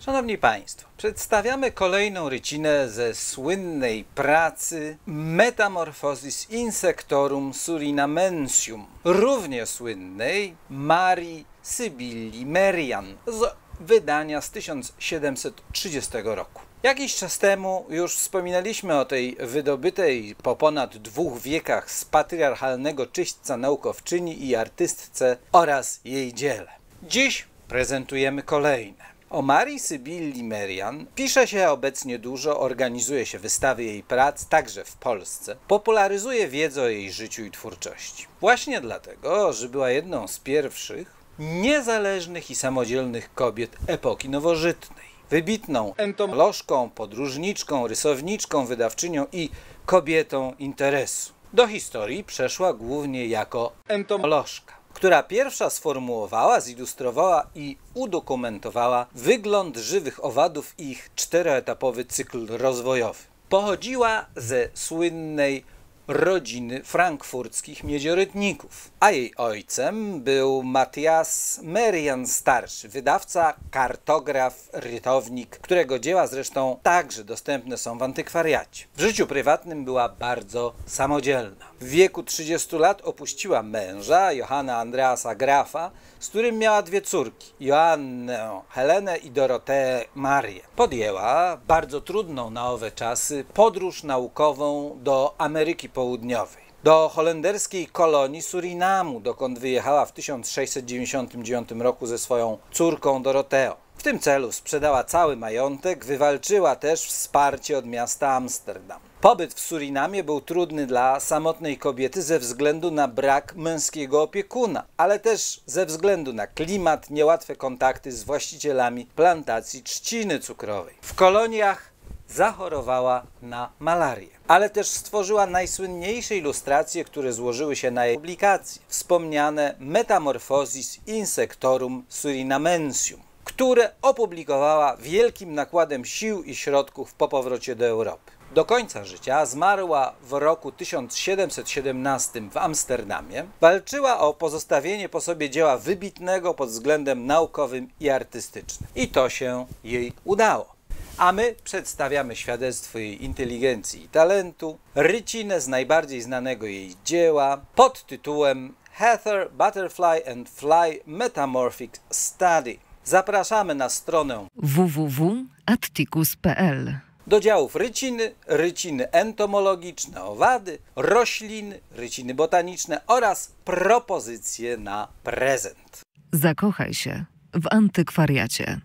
Szanowni Państwo, przedstawiamy kolejną rycinę ze słynnej pracy Metamorphosis Insectorum Surinamensium, równie słynnej Marii Sybilli Merian z wydania z 1730 roku. Jakiś czas temu już wspominaliśmy o tej wydobytej po ponad dwóch wiekach z patriarchalnego czyśćca naukowczyni i artystce oraz jej dziele. Dziś prezentujemy kolejne. O Marii Sybilli Merian pisze się obecnie dużo, organizuje się wystawy jej prac, także w Polsce. Popularyzuje wiedzę o jej życiu i twórczości. Właśnie dlatego, że była jedną z pierwszych niezależnych i samodzielnych kobiet epoki nowożytnej. Wybitną entomolożką, podróżniczką, rysowniczką, wydawczynią i kobietą interesu. Do historii przeszła głównie jako entomolożka która pierwsza sformułowała, zilustrowała i udokumentowała wygląd żywych owadów i ich czteroetapowy cykl rozwojowy. Pochodziła ze słynnej rodziny frankfurckich miedziorytników, a jej ojcem był Matthias Merian starszy, wydawca, kartograf, rytownik, którego dzieła zresztą także dostępne są w antykwariacie. W życiu prywatnym była bardzo samodzielna. W wieku 30 lat opuściła męża, Johanna Andreasa Grafa, z którym miała dwie córki, Joannę Helenę i Doroteę Marię. Podjęła bardzo trudną na owe czasy podróż naukową do Ameryki Południowej do holenderskiej kolonii Surinamu, dokąd wyjechała w 1699 roku ze swoją córką Doroteo. W tym celu sprzedała cały majątek, wywalczyła też wsparcie od miasta Amsterdam. Pobyt w Surinamie był trudny dla samotnej kobiety ze względu na brak męskiego opiekuna, ale też ze względu na klimat, niełatwe kontakty z właścicielami plantacji trzciny cukrowej. W koloniach zachorowała na malarię, ale też stworzyła najsłynniejsze ilustracje, które złożyły się na jej publikacji, wspomniane Metamorphosis Insectorum Surinamensium, które opublikowała wielkim nakładem sił i środków po powrocie do Europy. Do końca życia zmarła w roku 1717 w Amsterdamie. Walczyła o pozostawienie po sobie dzieła wybitnego pod względem naukowym i artystycznym. I to się jej udało. A my przedstawiamy świadectwo jej inteligencji i talentu, rycinę z najbardziej znanego jej dzieła pod tytułem Heather Butterfly and Fly Metamorphic Study. Zapraszamy na stronę www.atticus.pl do działów ryciny, ryciny entomologiczne, owady, rośliny, ryciny botaniczne oraz propozycje na prezent. Zakochaj się w antykwariacie.